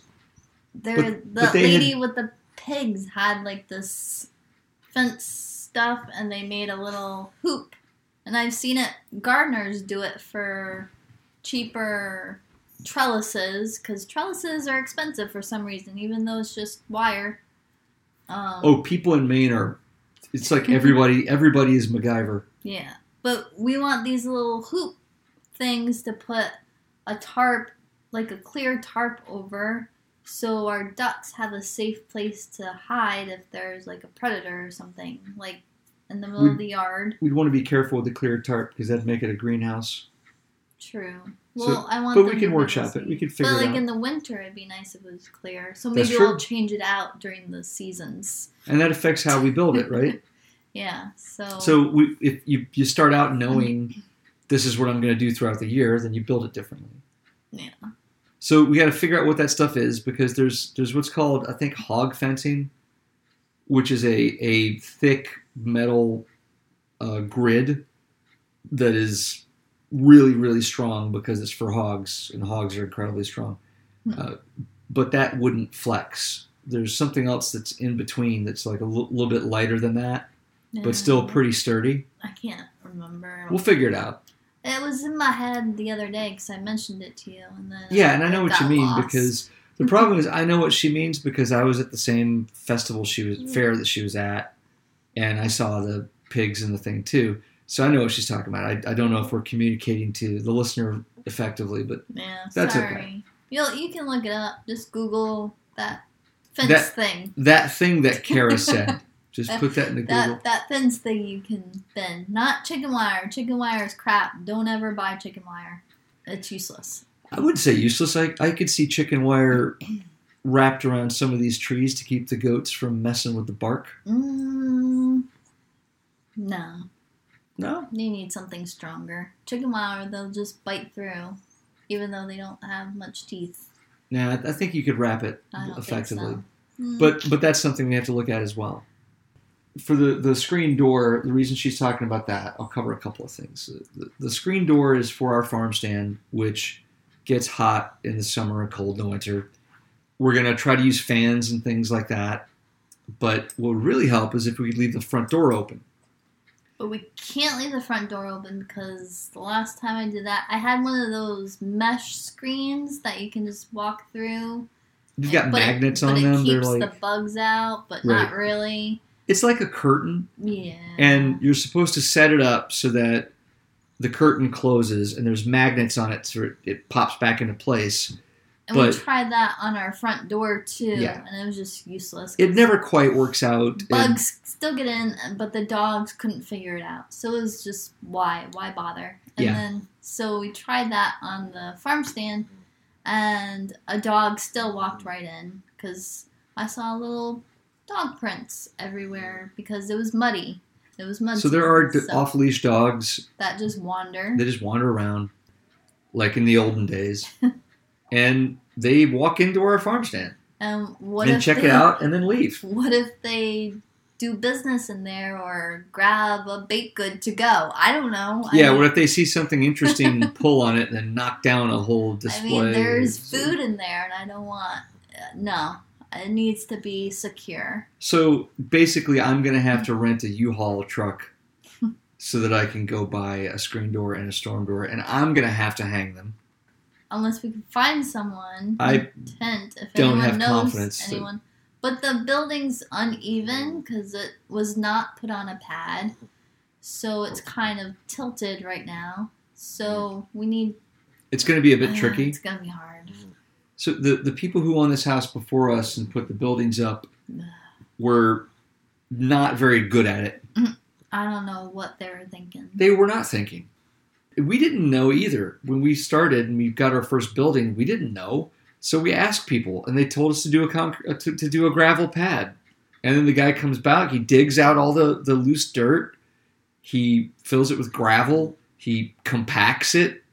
There, But- the but lady with the pigs had like this fence stuff, and they made a little hoop. And I've seen it. Gardeners do it for cheaper trellises because trellises are expensive for some reason, even though it's just wire. Um, Oh, people in Maine are. It's like everybody. Everybody is MacGyver. Yeah. But we want these little hoop things to put a tarp, like a clear tarp over, so our ducks have a safe place to hide if there's like a predator or something, like in the middle of the yard. We'd want to be careful with the clear tarp because that'd make it a greenhouse. True. So- Well, I want to but we can workshop it. We could figure But like in the winter, it'd be nice if it was clear. So maybe we'll change it out during the seasons. and that affects how we build it, right? *laughs* Yeah. So. so we, if you you start out knowing this is what I'm going to do throughout the year, then you build it differently. Yeah. So we got to figure out what that stuff is because there's there's what's called I think hog fencing, which is a a thick metal uh, grid that is really really strong because it's for hogs and hogs are incredibly strong. Hmm. Uh, but that wouldn't flex. There's something else that's in between that's like a little bit lighter than that, but still pretty sturdy. I can't remember. We'll figure it out. It was in my head the other day because I mentioned it to you, and then Yeah, and I know what you mean lost. because the problem *laughs* is I know what she means because I was at the same festival she was fair that she was at, and I saw the pigs and the thing too. So I know what she's talking about. I, I don't know if we're communicating to the listener effectively, but yeah, that's sorry. okay. You'll you can look it up. Just Google that fence That- thing. that thing that Kara *laughs* said, just put that in the Google. That that fence thing you can bend, not chicken wire. Chicken wire is crap. Don't ever buy chicken wire. It's useless. I wouldn't say useless. I, I could see chicken wire wrapped around some of these trees to keep the goats from messing with the bark? Mm, no, No. you need something stronger. Chicken wire, they'll just bite through, even though they don't have much teeth. Nah, I think you could wrap it effectively. so. Mm. But but that's something we have to look at as well. For the, the screen door, the reason she's talking about that, I'll cover a couple of things. The, the screen door is for our farm stand, which gets hot in the summer and cold in the winter. We're gonna try to use fans and things like that. But what would really help is if we could leave the front door open. But we can't leave the front door open because the last time I did that, I had one of those mesh screens that you can just walk through. You've got But magnets but on it them. They're keeps like the bugs out, but Right. not really. it's like a curtain, Yeah. and you're supposed to set it up so that the curtain closes and there's magnets on it so it, it pops back into place. And we tried that on our front door too, Yeah. and it was just useless. It never quite works out. bugs still get in, but the dogs couldn't figure it out. So it was just why, why bother? And Yeah. then so we tried that on the farm stand, and a dog still walked right in because I saw little dog prints everywhere because it was muddy. It was muddy. so there are d- off leash dogs that just wander. They just wander around like in the olden days. *laughs* and they walk into our farm stand and what and check they, it out and then leave. What if they do business in there or grab a baked good to go? I don't know. I Yeah, mean- what if they see something interesting, *laughs* pull on it, and knock down a whole display? I mean, there's food in there, and I don't want. Uh, no, it needs to be secure. So basically, I'm going to have to rent a U-Haul truck *laughs* so that I can go buy a screen door and a storm door, and I'm going to have to hang them. Unless we can find someone. I tent if don't anyone have knows confidence that- anyone. But the building's uneven because it was not put on a pad, so it's kind of tilted right now. So we need. It's going to be a bit uh, *sighs* tricky. It's gonna be hard. So the the people who own this house before us and put the buildings up *sighs* were not very good at it. I don't know what they were thinking. They were not thinking. We didn't know either when we started and we got our first building. We didn't know, so we asked people, and they told us to do a conc- uh, to, to do a gravel pad. And then the guy comes back. He digs out all the the loose dirt. He fills it with gravel. He compacts it.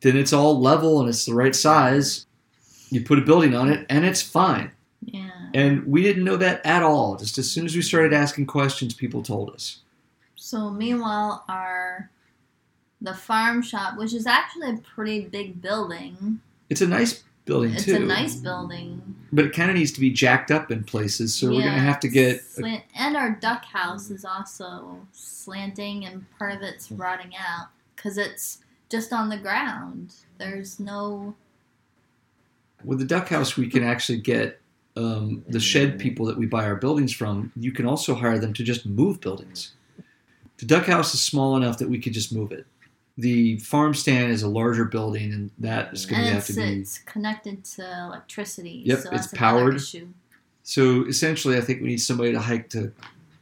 Then it's all level and it's the right size. You put a building on it, and it's fine. Yeah. And we didn't know that at all. Just as soon as we started asking questions, people told us. So meanwhile, our the farm shop, which is actually a pretty big building, It's a nice building it's too. a nice building. but it kind of needs to be jacked up in places. So we're gonna have to get. slant, and our duck house is also slanting, and part of it's rotting out because it's just on the ground. There's no With the duck house, we can actually get um, the shed people that we buy our buildings from. You can also hire them to just move buildings. The duck house is small enough that we could just move it. The farm stand is a larger building, and that is going to have to be. it's connected to electricity. Yep, so it's powered. Issue. So essentially, I think we need somebody to hike to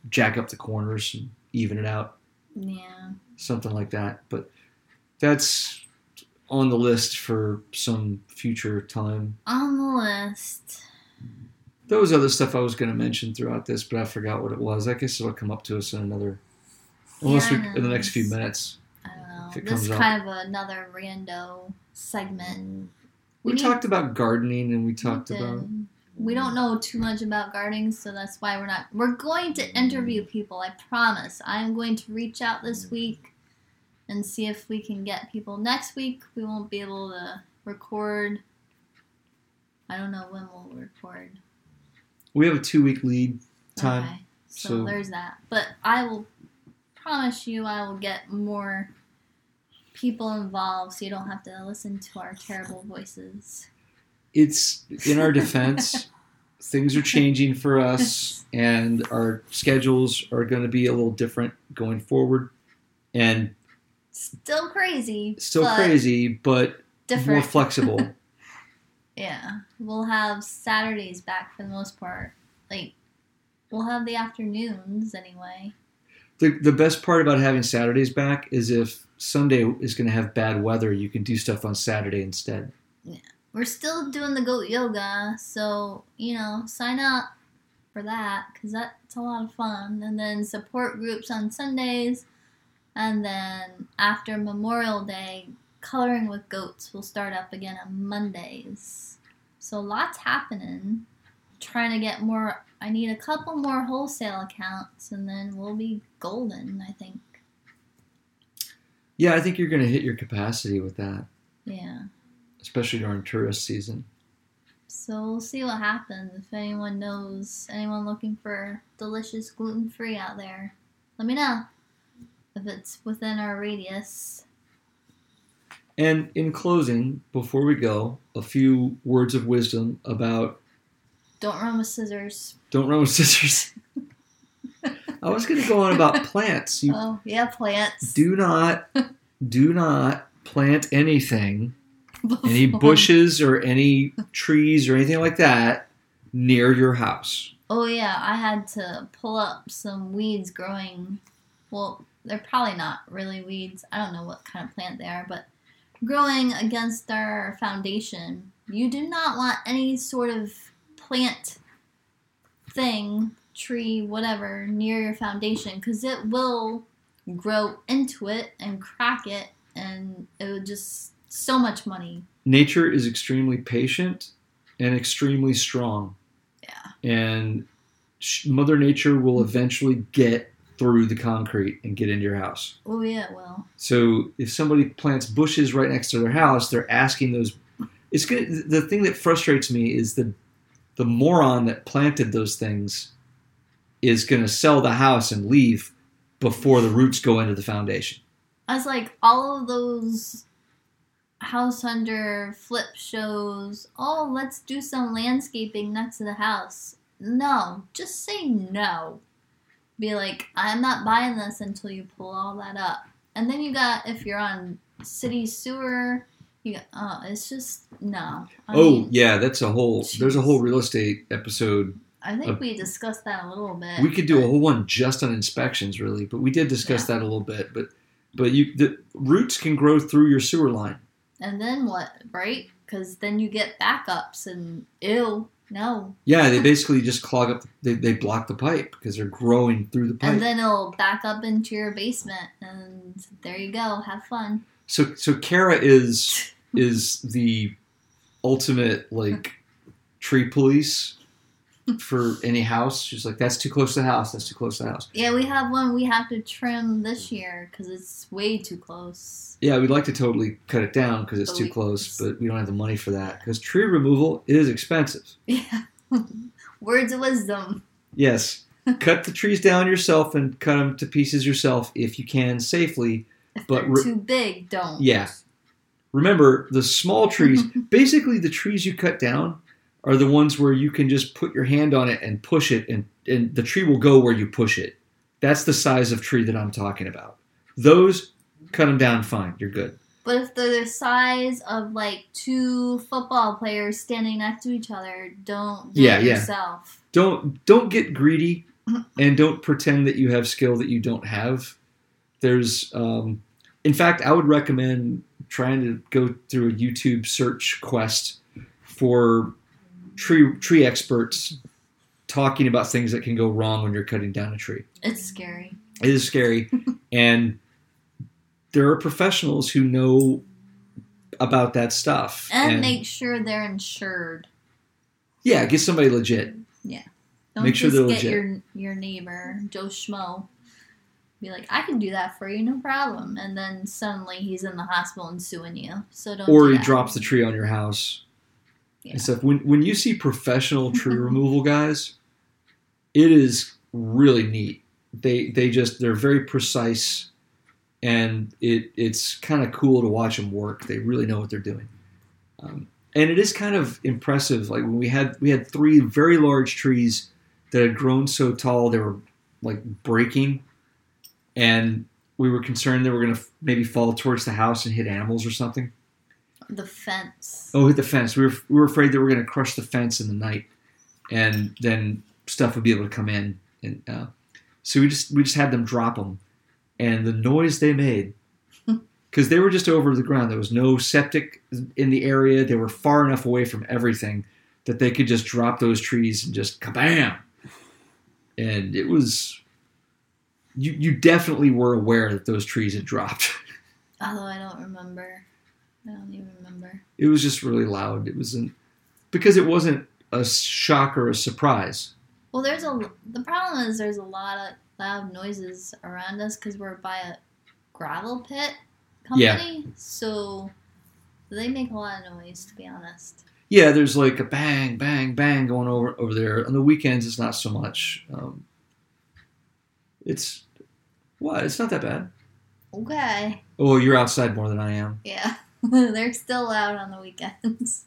jack up the corners and even it out. Yeah. something like that. But that's on the list for some future time. On the list. There was other stuff I was going to mention throughout this, but I forgot what it was. I guess it'll come up to us in another, unless Yeah, we in the next few minutes. This is up. kind of another rando segment. We, need- talked about gardening and we talked We about. We don't know too much about gardening, so that's why we're not. We're going to interview people. I promise. I am going to reach out this mm. week and see if we can get people. Next week we won't be able to record. I don't know when we'll record. we have a two week lead time. Okay, so, so- there's that. But I will promise you, I will get more people involved, so you don't have to listen to our terrible voices. It's in our defense. *laughs* things are changing for us, and our schedules are going to be a little different going forward. And Still crazy. still but crazy, but different. more flexible. *laughs* Yeah, we'll have Saturdays back for the most part. Like, we'll have the afternoons anyway. The, the best part about having Saturdays back is if Sunday is going to have bad weather, you can do stuff on Saturday instead. Yeah. we're still doing the goat yoga, so you know, sign up for that because that's a lot of fun. And then support groups on Sundays, and then after Memorial Day, coloring with goats will start up again on Mondays. So lots happening. Trying to get more. I need a couple more wholesale accounts, and then we'll be golden. I think. Yeah, I think you're going to hit your capacity with that, Yeah. especially during tourist season. So we'll see what happens. If anyone knows anyone looking for delicious gluten free out there, let me know. If it's within our radius. And in closing, before we go, a few words of wisdom about Don't run with scissors. don't run with *laughs* scissors. I was going to go on about *laughs* plants. You Oh, yeah, plants. do not, *laughs* do not plant anything, any bushes or any trees or anything like that near your house. Oh, yeah, I had to pull up some weeds growing. Well, they're probably not really weeds. I don't know what kind of plant they are, but growing against our foundation. You do not want any sort of plant thing, tree, whatever, near your foundation because it will grow into it and crack it, and it would just so much money. Nature is extremely patient and extremely strong. Yeah. And Mother Nature will eventually get through the concrete and get into your house. Oh, yeah, well. So if somebody plants bushes right next to their house, they're asking those. It's gonna. The thing that frustrates me is the the moron that planted those things is going to sell the house and leave before the roots go into the foundation. I was like, all of those house hunter flip shows. Oh, let's do some landscaping next to the house. No, just say no. Be like, I'm not buying this until you pull all that up. And then you got, if you're on city sewer, you got, oh, it's just, no. I oh mean, yeah, that's a whole. There's a whole real estate episode. I think uh, we discussed that a little bit. We could do a whole one just on inspections, really, but we did discuss Yeah. that a little bit. But but you the roots can grow through your sewer line. And then what, right? Because then you get backups and ew, no. Yeah, they *laughs* basically just clog up. They, they block the pipe because they're growing through the pipe. And then it'll back up into your basement, and there you go. Have fun. So so Kara is *laughs* is the ultimate like tree police for any house. She's like, that's too close to the house. That's too close to the house. Yeah, we have one we have to trim this year because it's way too close. Yeah, we'd like to totally cut it down because it's But too we- close, but we don't have the money for that because tree removal is expensive. *laughs* Yeah. Words of wisdom. Yes, cut the trees down yourself and cut them to pieces yourself if you can safely. If But they're re- too big, don't. Yeah. Remember, the small trees, *laughs* basically the trees you cut down are the ones where you can just put your hand on it and push it and, and the tree will go where you push it. That's the size of tree that I'm talking about. Those, cut them down fine. You're good. But if they're the size of like two football players standing next to each other, don't do Yeah, it yeah. yourself. Don't don't get greedy and don't pretend that you have skill that you don't have. There's um, in fact, I would recommend trying to go through a YouTube search quest for tree tree experts talking about things that can go wrong when you're cutting down a tree. It's scary. It is scary, *laughs* and there are professionals who know about that stuff. And, make sure they're insured. yeah, get somebody legit. Yeah, Don't Make sure they're get legit. your your neighbor Joe Schmo. Be like, I can do that for you, no problem. And then suddenly he's in the hospital and suing you. So don't. Or do he drops the tree on your house. Yeah. And stuff. When when you see professional tree *laughs* removal guys, it is really neat. They they just they're very precise, and it it's kind of cool to watch them work. They really know what they're doing, um, and it is kind of impressive. Like when we had we had three very large trees that had grown so tall they were like breaking, and we were concerned they were going to maybe fall towards the house and hit animals or something. The fence. Oh, hit the fence. We were we were afraid they were going to crush the fence in the night, and then stuff would be able to come in. And uh, so we just we just had them drop them, and the noise they made, *laughs* because because they were just over the ground. There was no septic in the area. They were far enough away from everything that they could just drop those trees and just kabam. And it was, you, you definitely were aware that those trees had dropped. *laughs* Although I don't remember. I don't even remember. It was just really loud. It wasn't, because it wasn't a shock or a surprise. Well, there's a the problem is there's a lot of loud noises around us because we're by a gravel pit company. yeah. So they make a lot of noise, to be honest. Yeah, there's like a bang, bang, bang going over over there. On the weekends, it's not so much. Um, it's what? It's not that bad. Okay. Oh, you're outside more than I am. Yeah. *laughs* They're still loud on the weekends.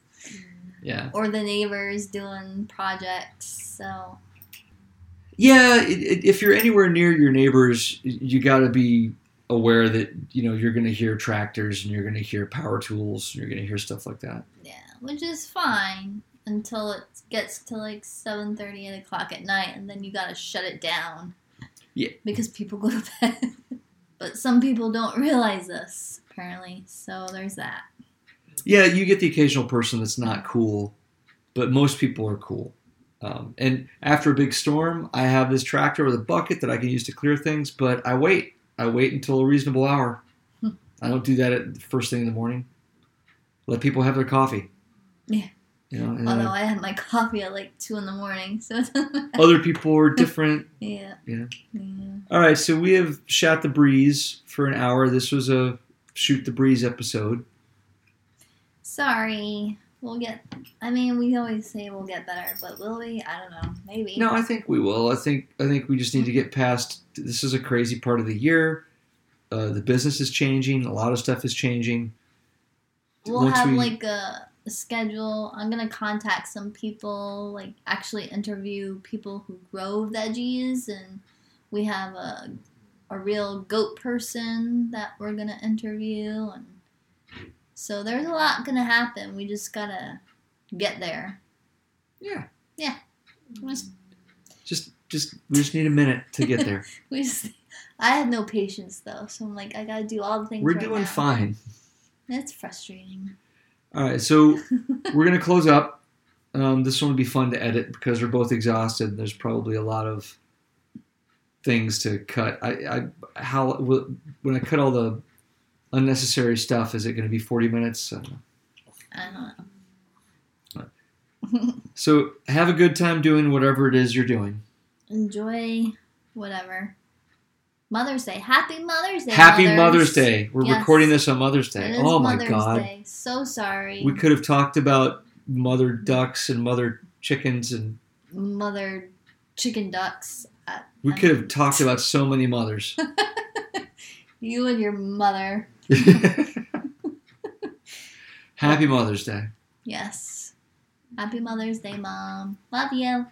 Yeah. Or the neighbors doing projects. So Yeah, it, it, if you're anywhere near your neighbors, you got to be aware that you know you're going to hear tractors and you're going to hear power tools and you're going to hear stuff like that. yeah, which is fine until it gets to like 7 8 o'clock at night and then you gotta shut it down. Yeah. Because people go to *laughs* bed. but some people don't realize this, apparently. So there's that. Yeah, you get the occasional person that's not cool, but most people are cool. Um, and after a big storm, I have this tractor with a bucket that I can use to clear things, but I wait. I wait until a reasonable hour. Hmm. I don't do that at the first thing in the morning. Let people have their coffee. Yeah. You know, Although I- I had my *laughs* coffee at like 2 in the morning, so it doesn't matter. other people are different. *laughs* Yeah. Yeah. Yeah. All right, so we have shot the breeze for an hour. This was a shoot the breeze episode. Sorry. We'll get. I mean, we always say we'll get better, but will we? I don't know. Maybe. No, I think we will. I think I think we just need to get past. This is a crazy part of the year. Uh, the business is changing. A lot of stuff is changing. We'll Once have we- like a, a schedule. I'm gonna contact some people, like actually interview people who grow veggies, and we have a a real goat person that we're gonna interview, and so there's a lot gonna happen. We just gotta get there. Yeah, Just- just just we just need a minute to get there. *laughs* We just. I had no patience though, so I'm like, I gotta do all the things. We're right doing now. fine. It's frustrating. All right, so *laughs* we're gonna close up. Um, this one will be fun to edit because we're both exhausted. There's probably a lot of things to cut. I, I how when I cut all the unnecessary stuff, is it going to be 40 minutes? I don't know. I don't know. *laughs* So have a good time doing whatever it is you're doing. Enjoy whatever. Mother's Day. Happy Mother's Day. Happy mothers. Mother's Day. We're Yes. recording this on Mother's Day. Oh my God. Day. So sorry. We could have talked about mother ducks and mother chickens, and Mother chicken ducks. At, we um, could have talked about so many mothers. *laughs* You and your mother. *laughs* Happy Mother's Day. Yes. Happy Mother's Day, Mom. Love you.